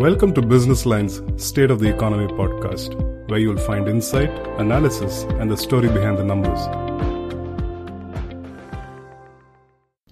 Welcome to Business Line's State of the Economy podcast, where you'll find insight, analysis, and the story behind the numbers.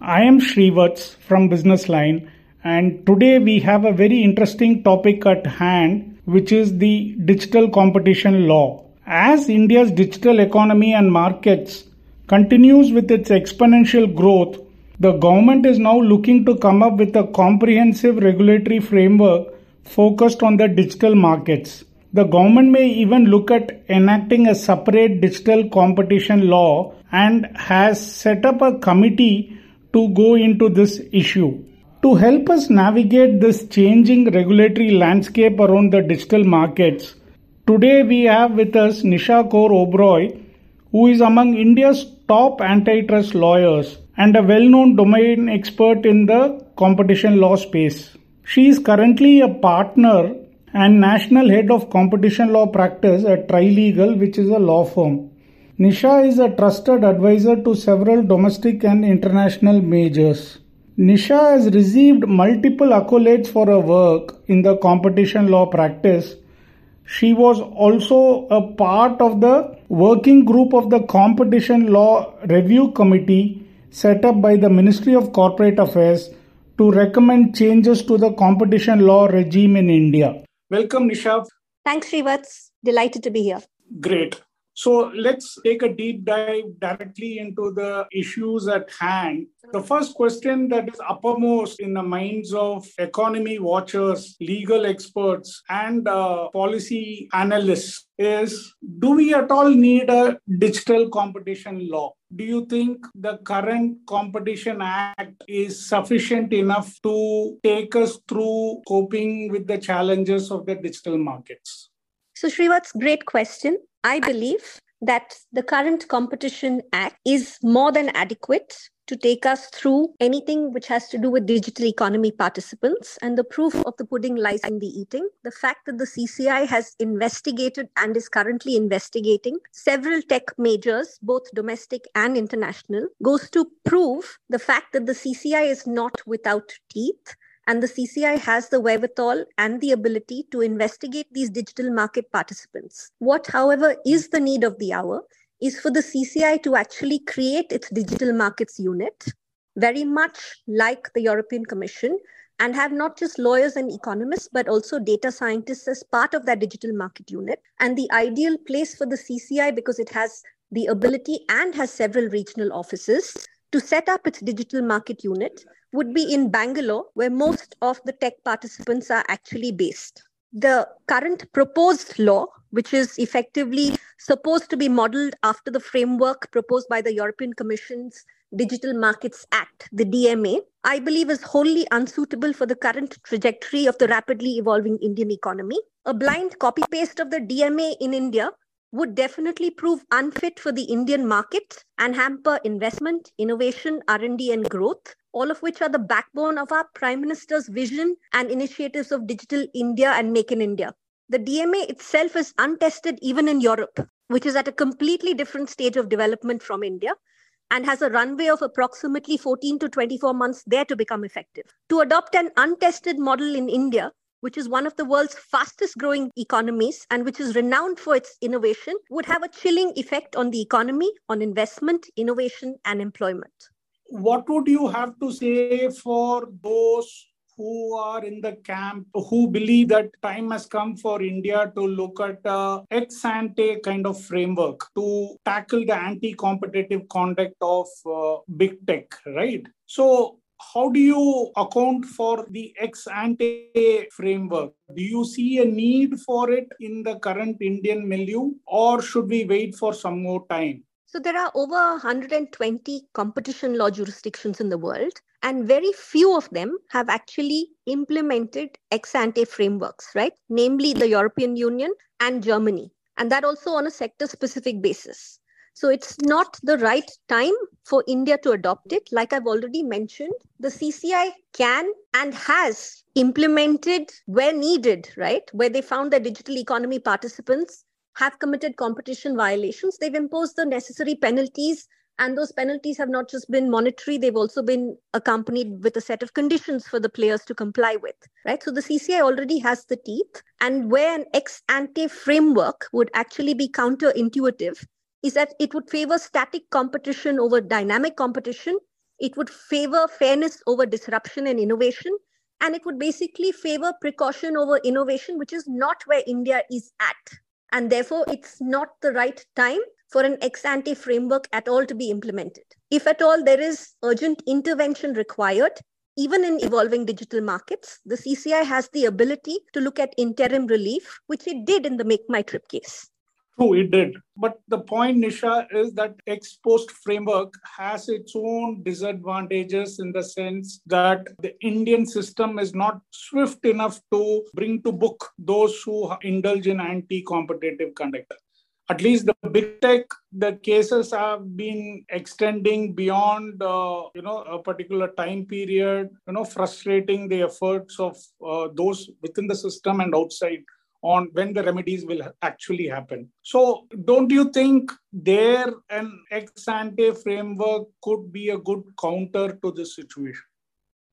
I am Srivats from Business Line, and today we have a very interesting topic at hand, which is the digital competition law. As India's digital economy and markets continues with its exponential growth, the government is now looking to come up with a comprehensive regulatory framework focused on the digital markets. The government may even look at enacting a separate digital competition law and has set up a committee to go into this issue. To help us navigate this changing regulatory landscape around the digital markets, today we have with us Nisha Kaur Uberoi, who is among India's top antitrust lawyers and a well known domain expert in the competition law space. She is currently a partner and national head of competition law practice at Trilegal, which is a law firm. Nisha is a trusted advisor to several domestic and international majors. Nisha has received multiple accolades for her work in the competition law practice. She was also a part of the working group of the Competition Law Review Committee set up by the Ministry of Corporate Affairs to recommend changes to the competition law regime in India. Welcome, Nisha. Thanks, Srivats. Delighted to be here. Great. So let's take a deep dive directly into the issues at hand. The first question that is uppermost in the minds of economy watchers, legal experts, and uh, policy analysts is do we at all need a digital competition law? Do you think the current Competition Act is sufficient enough to take us through coping with the challenges of the digital markets? So, Srivats, great question. I believe that the current Competition Act is more than adequate to take us through anything which has to do with digital economy participants. And the proof of the pudding lies in the eating. The fact that the CCI has investigated and is currently investigating several tech majors, both domestic and international, goes to prove the fact that the CCI is not without teeth and the CCI has the wherewithal and the ability to investigate these digital market participants. What, however, is the need of the hour is for the CCI to actually create its digital markets unit, very much like the European Commission, and have not just lawyers and economists, but also data scientists as part of that digital market unit. And the ideal place for the CCI, because it has the ability and has several regional offices, to set up its digital market unit would be in Bangalore, where most of the tech participants are actually based. The current proposed law, which is effectively supposed to be modeled after the framework proposed by the European Commission's Digital Markets Act, the DMA, I believe is wholly unsuitable for the current trajectory of the rapidly evolving Indian economy. A blind copy paste of the DMA in India would definitely prove unfit for the Indian market and hamper investment, innovation, R&D and growth, all of which are the backbone of our Prime Minister's vision and initiatives of Digital India and Make in India. The DMA itself is untested even in Europe, which is at a completely different stage of development from India and has a runway of approximately 14 to 24 months there to become effective. To adopt an untested model in India which is one of the world's fastest growing economies and which is renowned for its innovation, would have a chilling effect on the economy, on investment, innovation, and employment. What would you have to say for those who are in the camp who believe that time has come for India to look at ex ante kind of framework to tackle the anti competitive conduct of uh, big tech, right? So, how do you account for the ex ante framework? Do you see a need for it in the current Indian milieu, or should we wait for some more time? So, there are over 120 competition law jurisdictions in the world, and very few of them have actually implemented ex ante frameworks, right? Namely, the European Union and Germany, and that also on a sector specific basis. So it's not the right time for India to adopt it. Like I've already mentioned, the CCI can and has implemented where needed, right? Where they found that digital economy participants have committed competition violations. They've imposed the necessary penalties And those penalties have not just been monetary, they've also been accompanied with a set of conditions for the players to comply with, right? So the CCI already has the teeth. And where an ex ante framework would actually be counterintuitive is that it would favor static competition over dynamic competition. It would favor fairness over disruption and innovation. And it would basically favor precaution over innovation, which is not where India is at. And therefore, it's not the right time for an ex ante framework at all to be implemented. If at all there is urgent intervention required, even in evolving digital markets, the CCI has the ability to look at interim relief, which it did in the Make My Trip case. True, it did. But the point, Nisha, is that ex post framework has its own disadvantages in the sense that the Indian system is not swift enough to bring to book those who indulge in anti competitive conduct at least the big tech the cases have been extending beyond uh, you know a particular time period you know frustrating the efforts of uh, those within the system and outside on when the remedies will actually happen so don't you think there an ex ante framework could be a good counter to this situation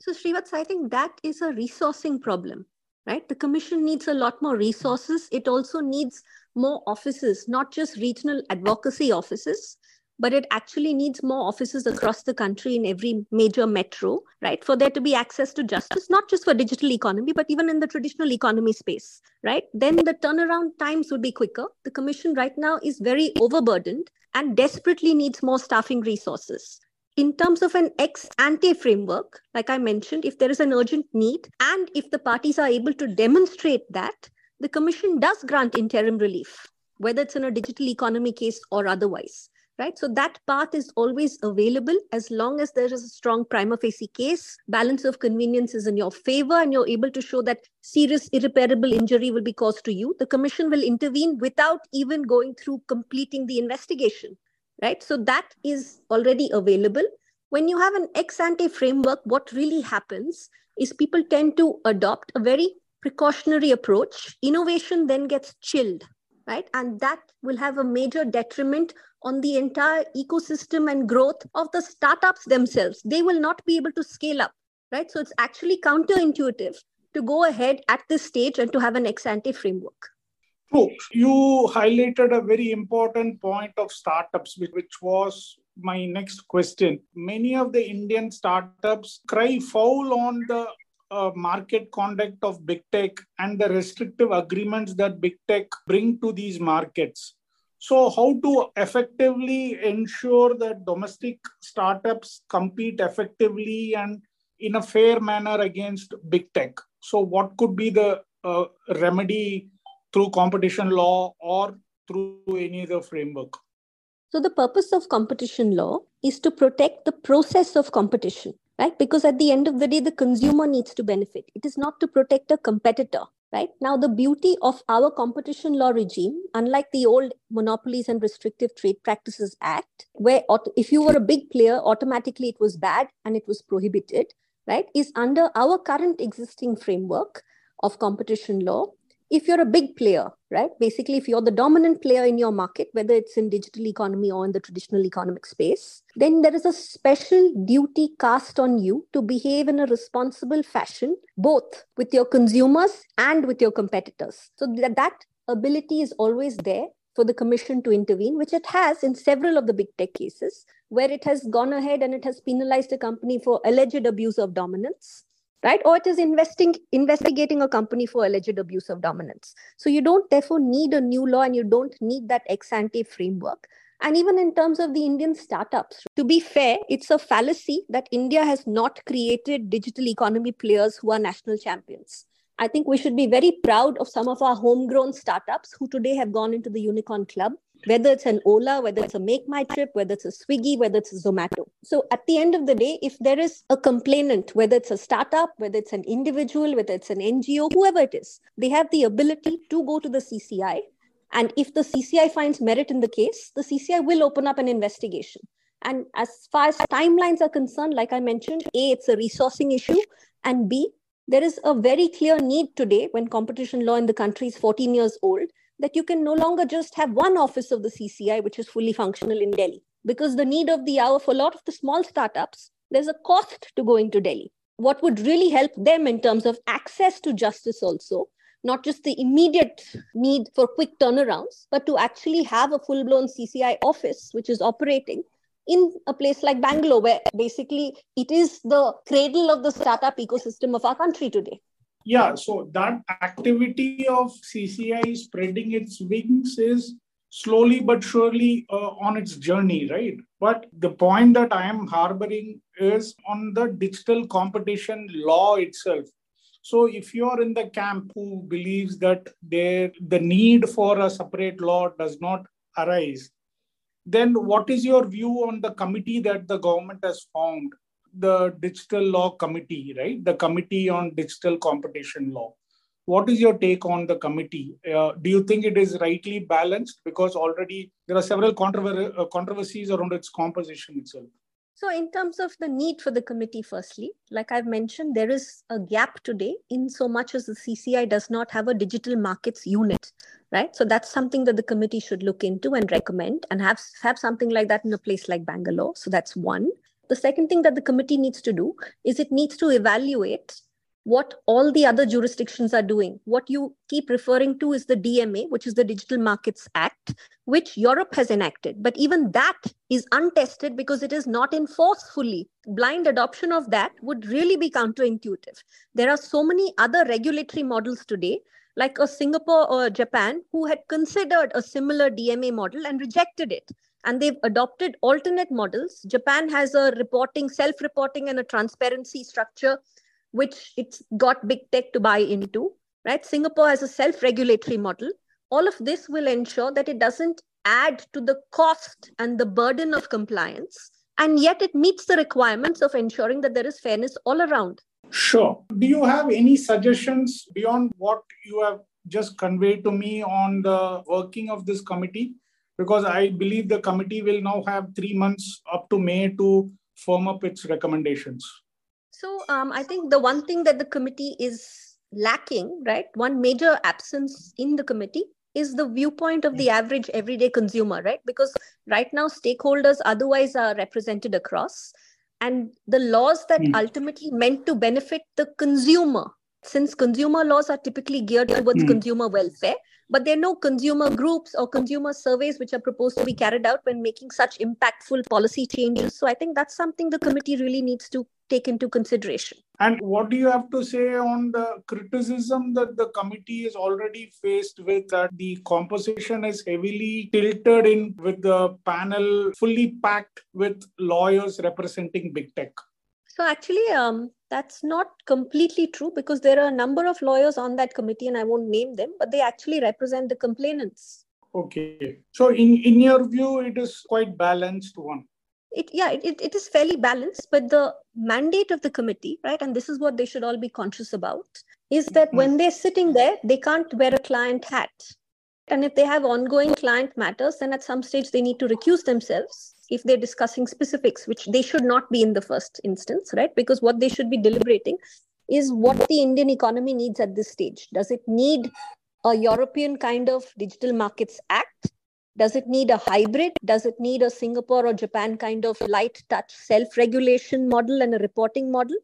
so Srivats, I think that is a resourcing problem, right? The commission needs a lot more resources. It also needs more offices, not just regional advocacy offices, but it actually needs more offices across the country in every major metro, right? For there to be access to justice, not just for digital economy, but even in the traditional economy space, right? Then the turnaround times would be quicker. The commission right now is very overburdened and desperately needs more staffing resources. In terms of an ex ante framework, like I mentioned, if there is an urgent need and if the parties are able to demonstrate that, the Commission does grant interim relief, whether it's in a digital economy case or otherwise. Right. So that path is always available as long as there is a strong prima facie case, balance of convenience is in your favor, and you're able to show that serious irreparable injury will be caused to you. The commission will intervene without even going through completing the investigation. Right. So that is already available. When you have an ex ante framework, what really happens is people tend to adopt a very precautionary approach, innovation then gets chilled, right? And that will have a major detriment on the entire ecosystem and growth of the startups themselves. They will not be able to scale up, right? So it's actually counterintuitive to go ahead at this stage and to have an ex ante framework. True. You highlighted a very important point of startups, which was my next question. Many of the Indian startups cry foul on the market conduct of big tech and the restrictive agreements that big tech bring to these markets. So, how to effectively ensure that domestic startups compete effectively and in a fair manner against big tech? So, what could be the uh, remedy through competition law or through any other framework? So, the purpose of competition law is to protect the process of competition right? Because at the end of the day, the consumer needs to benefit. It is not to protect a competitor, right? Now, the beauty of our competition law regime, unlike the old Monopolies and Restrictive Trade Practices Act, where if you were a big player, automatically it was bad and it was prohibited, right? Is under our current existing framework of competition law, if you're a big player, right? Basically, if you're the dominant player in your market, whether it's in digital economy or in the traditional economic space, then there is a special duty cast on you to behave in a responsible fashion, both with your consumers and with your competitors. So that, that ability is always there for the commission to intervene, which it has in several of the big tech cases, where it has gone ahead and it has penalized a company for alleged abuse of dominance right? Or it is investing, investigating a company for alleged abuse of dominance. So you don't therefore need a new law and you don't need that ex ante framework. And even in terms of the Indian startups, to be fair, it's a fallacy that India has not created digital economy players who are national champions. I think we should be very proud of some of our homegrown startups who today have gone into the unicorn club whether it's an Ola, whether it's a Make My Trip, whether it's a Swiggy, whether it's a Zomato. So at the end of the day, if there is a complainant, whether it's a startup, whether it's an individual, whether it's an NGO, whoever it is, they have the ability to go to the CCI. And if the CCI finds merit in the case, the CCI will open up an investigation. And as far as timelines are concerned, like I mentioned, A, it's a resourcing issue, and B, there is a very clear need today when competition law in the country is 14 years old that you can no longer just have one office of the CCI, which is fully functional in Delhi. because the need of the hour for a lot of the small startups, there's a cost to going to Delhi. What would really help them in terms of access to justice also not just the immediate need for quick turnarounds, but to actually have a full blown CCI office which is operating in a place like Bangalore, where basically it is the cradle of the startup ecosystem of our country today. Yeah, so that activity of CCI spreading its wings is slowly but surely uh, on its journey, right? But the point that I am harboring is on the digital competition law itself. So if you are in the camp who believes that there the need for a separate law does not arise, then what is your view on the committee that the government has formed, the Digital Law Committee, right? The Committee on Digital Competition Law. What is your take on the committee? Uh, do you think it is rightly balanced? Because already there are several controver- uh, controversies around its composition itself. So, in terms of the need for the committee, firstly, like I've mentioned, there is a gap today in so much as the CCI does not have a digital markets unit, right? So, that's something that the committee should look into and recommend and have, have something like that in a place like Bangalore. So, that's one. The second thing that the committee needs to do is it needs to evaluate what all the other jurisdictions are doing. What you keep referring to is the DMA, which is the Digital Markets Act, which Europe has enacted. But even that is untested because it is not enforced fully. Blind adoption of that would really be counterintuitive. There are so many other regulatory models today, like a Singapore or Japan, who had considered a similar DMA model and rejected it. And they've adopted alternate models. Japan has a reporting, self reporting, and a transparency structure which it's got big tech to buy into, right? Singapore has a self regulatory model. All of this will ensure that it doesn't add to the cost and the burden of compliance, and yet it meets the requirements of ensuring that there is fairness all around. Sure. Do you have any suggestions beyond what you have just conveyed to me on the working of this committee? Because I believe the committee will now have three months up to May to firm up its recommendations. So um, I think the one thing that the committee is lacking, right? One major absence in the committee is the viewpoint of the average everyday consumer, right? Because right now stakeholders otherwise are represented across, and the laws that mm. ultimately meant to benefit the consumer, since consumer laws are typically geared towards mm. consumer welfare, but there are no consumer groups or consumer surveys which are proposed to be carried out when making such impactful policy changes. So I think that's something the committee really needs to take into consideration. And what do you have to say on the criticism that the committee is already faced with that the composition is heavily tilted in with the panel fully packed with lawyers representing big tech? So actually, um, that's not completely true because there are a number of lawyers on that committee, and I won't name them, but they actually represent the complainants. Okay. So in in your view, it is quite balanced one it yeah it, it is fairly balanced but the mandate of the committee right and this is what they should all be conscious about is that mm-hmm. when they're sitting there they can't wear a client hat and if they have ongoing client matters then at some stage they need to recuse themselves if they're discussing specifics which they should not be in the first instance right because what they should be deliberating is what the indian economy needs at this stage does it need a european kind of digital markets act does it need a hybrid? Does it need a Singapore or Japan kind of light touch self regulation model and a reporting model?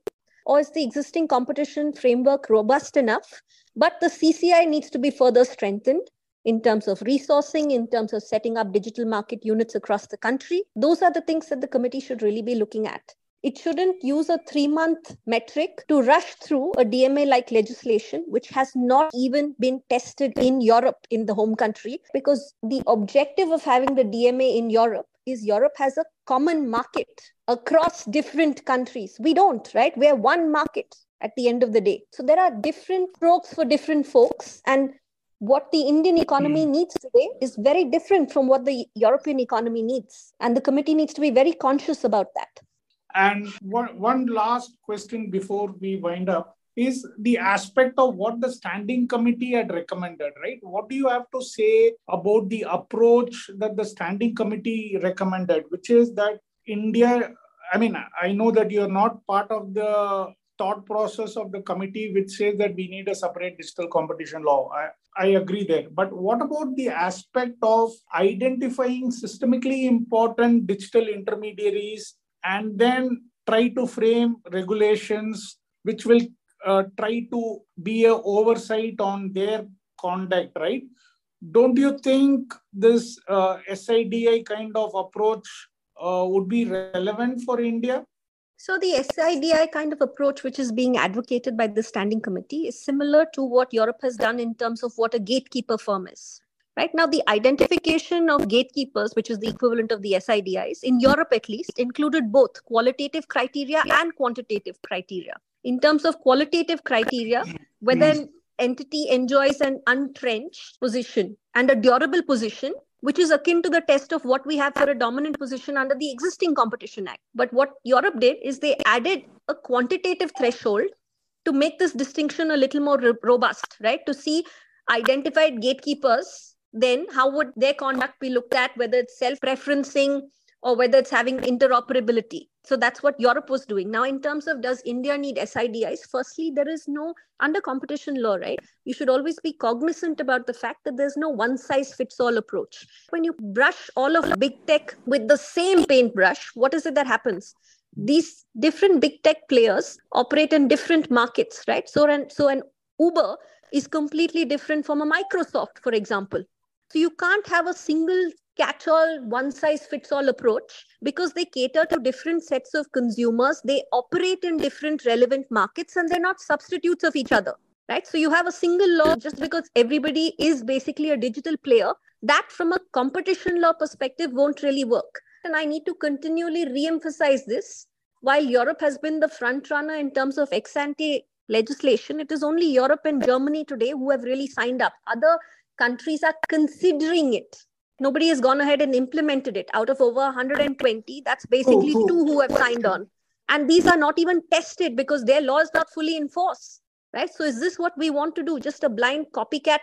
Or is the existing competition framework robust enough? But the CCI needs to be further strengthened in terms of resourcing, in terms of setting up digital market units across the country. Those are the things that the committee should really be looking at it shouldn't use a three month metric to rush through a DMA like legislation, which has not even been tested in Europe, in the home country, because the objective of having the DMA in Europe is Europe has a common market across different countries. We don't, right? We're one market at the end of the day. So there are different strokes for different folks. And what the Indian economy hmm. needs today is very different from what the European economy needs. And the committee needs to be very conscious about that. And one, one last question before we wind up is the aspect of what the standing committee had recommended, right? What do you have to say about the approach that the standing committee recommended, which is that India, I mean, I know that you're not part of the thought process of the committee which says that we need a separate digital competition law. I, I agree there. But what about the aspect of identifying systemically important digital intermediaries and then try to frame regulations which will uh, try to be a oversight on their conduct, right? Don't you think this uh, SIDI kind of approach uh, would be relevant for India? So the SIDI kind of approach, which is being advocated by the standing committee, is similar to what Europe has done in terms of what a gatekeeper firm is. Right now, the identification of gatekeepers, which is the equivalent of the SIDIs, in Europe at least, included both qualitative criteria and quantitative criteria. In terms of qualitative criteria, whether hmm. an entity enjoys an untrenched position and a durable position, which is akin to the test of what we have for a dominant position under the existing Competition Act. But what Europe did is they added a quantitative threshold to make this distinction a little more robust, right? To see identified gatekeepers, then how would their conduct be looked at, whether it's self preferencing or whether it's having interoperability. So that's what Europe was doing. Now, in terms of does India need SIDIs? Firstly, there is no, under competition law, right? You should always be cognizant about the fact that there's no one size fits all approach. When you brush all of big tech with the same paintbrush, what is it that happens? These different big tech players operate in different markets, right? So, an, so an Uber is completely different from a Microsoft, for example. So you can't have a single catch all, one size fits all approach because they cater to different sets of consumers. They operate in different relevant markets and they're not substitutes of each other. Right. So you have a single law just because everybody is basically a digital player. That, from a competition law perspective, won't really work. And I need to continually re emphasize this. While Europe has been the front runner in terms of ex ante legislation, it is only Europe and Germany today who have really signed up. Other countries are considering it nobody has gone ahead and implemented it. Out of over 120 that's basically oh, oh. two who have signed on. And these are not even tested because their law is not fully enforced right? So is this what we want to do? Just a blind copycat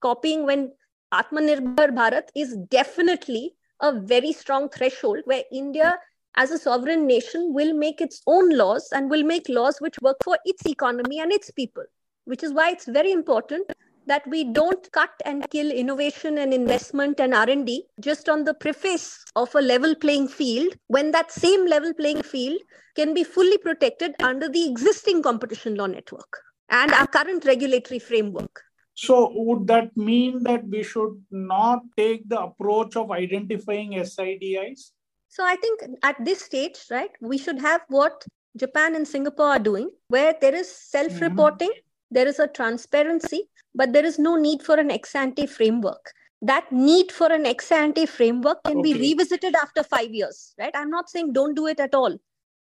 copying when atmanirbhar bharat is definitely a very strong threshold where india as a sovereign nation will make its own laws and will make laws which work for its economy and its people which is why it's very important that we don't cut and kill innovation and investment and r&d just on the preface of a level playing field when that same level playing field can be fully protected under the existing competition law network and our current regulatory framework so would that mean that we should not take the approach of identifying sidis so i think at this stage right we should have what japan and singapore are doing where there is self reporting mm-hmm. there is a transparency but there is no need for an ex ante framework. That need for an ex ante framework can okay. be revisited after five years, right? I'm not saying don't do it at all.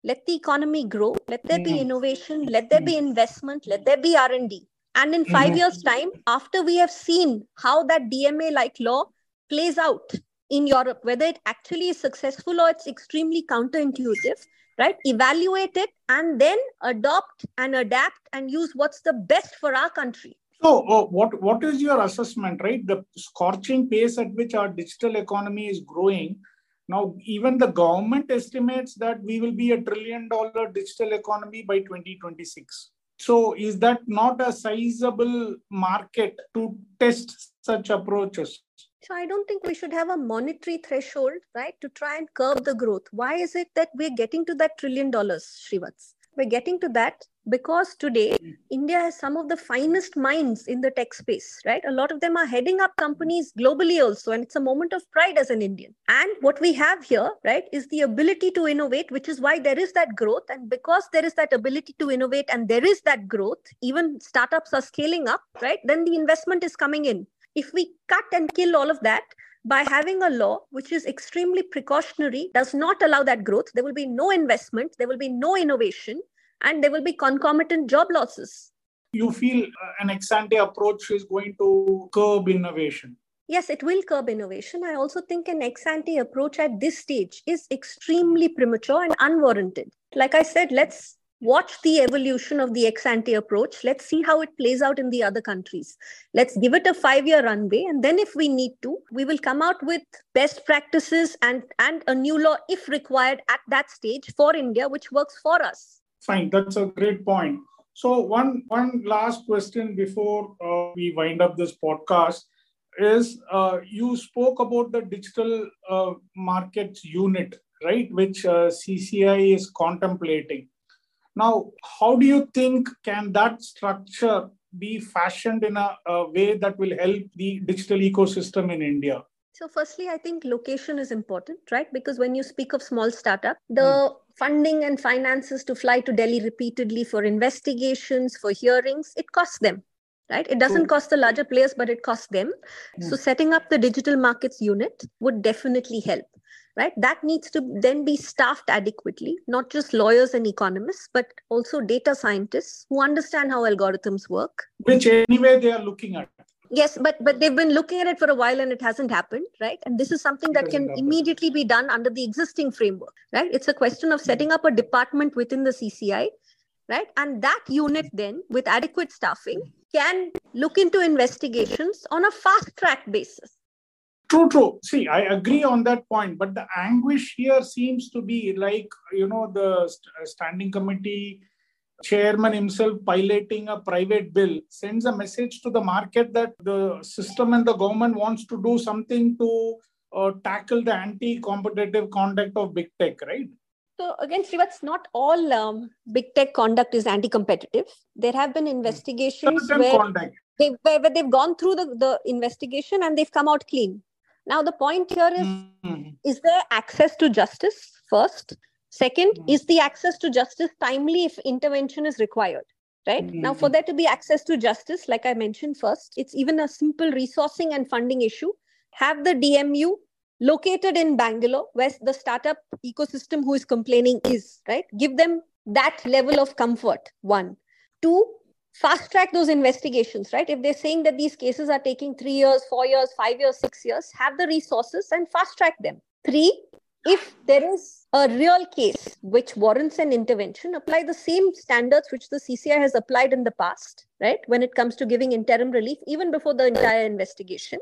Let the economy grow. Let there be mm-hmm. innovation. Let there be mm-hmm. investment. Let there be R and D. And in 5 mm-hmm. years' time, after we have seen how that DMA-like law plays out in Europe, whether it actually is successful or it's extremely counterintuitive, right? Evaluate it and then adopt and adapt and use what's the best for our country so, uh, what what is your assessment, right? The scorching pace at which our digital economy is growing. Now, even the government estimates that we will be a trillion dollar digital economy by 2026. So, is that not a sizable market to test such approaches? So, I don't think we should have a monetary threshold, right, to try and curb the growth. Why is it that we're getting to that trillion dollars, Srivats? We're getting to that because today hmm. India has some of the finest minds in the tech space, right? A lot of them are heading up companies globally also, and it's a moment of pride as an Indian. And what we have here, right, is the ability to innovate, which is why there is that growth. And because there is that ability to innovate and there is that growth, even startups are scaling up, right? Then the investment is coming in. If we cut and kill all of that, by having a law which is extremely precautionary, does not allow that growth, there will be no investment, there will be no innovation, and there will be concomitant job losses. You feel uh, an ex ante approach is going to curb innovation? Yes, it will curb innovation. I also think an ex ante approach at this stage is extremely premature and unwarranted. Like I said, let's watch the evolution of the ex ante approach. Let's see how it plays out in the other countries. Let's give it a five year runway. And then, if we need to, we will come out with best practices and, and a new law, if required, at that stage for India, which works for us Fine, that's a great point. So one one last question before uh, we wind up this podcast is uh, you spoke about the digital uh, markets unit, right, which uh, CCI is contemplating. Now, how do you think can that structure be fashioned in a, a way that will help the digital ecosystem in India? So, firstly, I think location is important, right? Because when you speak of small startup, the mm. Funding and finances to fly to Delhi repeatedly for investigations, for hearings, it costs them, right? It doesn't cost the larger players, but it costs them. Mm. So, setting up the digital markets unit would definitely help right that needs to then be staffed adequately not just lawyers and economists but also data scientists who understand how algorithms work which anyway they are looking at yes but but they've been looking at it for a while and it hasn't happened right? And this is something that can immediately be done under the existing framework right? It's a question of setting up a department within the cci right? And that unit then with adequate staffing can look into investigations on a fast track basis. True, true. See, I agree on that point, but the anguish here seems to be like, you know, the st- standing committee chairman himself piloting a private bill sends a message to the market that the system and the government wants to do something to uh, tackle the anti-competitive conduct of big tech, right? So again, Srivat's not all um, big tech conduct is anti-competitive. There have been investigations where, they, where, where, they've gone through the, the investigation and they've come out clean. Now, the point here is mm-hmm. is there access to justice first? 2nd mm-hmm. is the access to justice timely if intervention is required? Right mm-hmm. now, for there to be access to justice, like I mentioned first, it's even a simple resourcing and funding issue. Have the DMU located in Bangalore, where the startup ecosystem who is complaining is, right? Give them that level of comfort. One. Two, fast track those investigations, right? If they're saying that these cases are taking three years, four years, five years, six years, have the resources and fast track them. Three, if there is a real case which warrants an intervention, apply the same standards which the CCI has applied in the past, right? When it comes to giving interim relief, even before the entire investigation,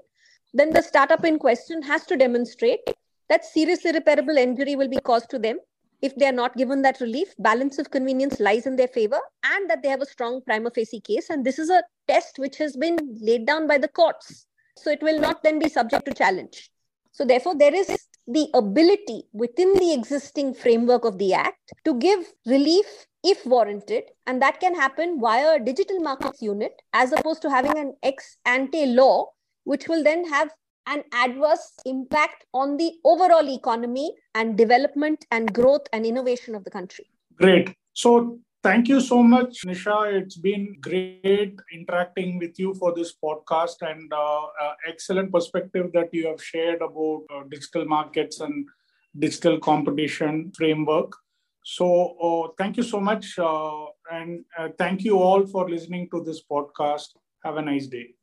then the startup in question has to demonstrate that serious irreparable injury will be caused to them if they are not given that relief, balance of convenience lies in their favor and that they have a strong prima facie case. And this is a test which has been laid down by the courts. So it will not then be subject to challenge. So therefore, there is the ability within the existing framework of the Act to give relief if warranted. And that can happen via a digital markets unit as opposed to having an ex ante law, which will then have an adverse impact on the overall economy and development and growth and innovation of the country. Great. So, thank you so much, Nisha. It's been great interacting with you for this podcast and uh, uh, excellent perspective that you have shared about uh, digital markets and digital competition framework. So, uh, thank you so much. Uh, and uh, thank you all for listening to this podcast. Have a nice day.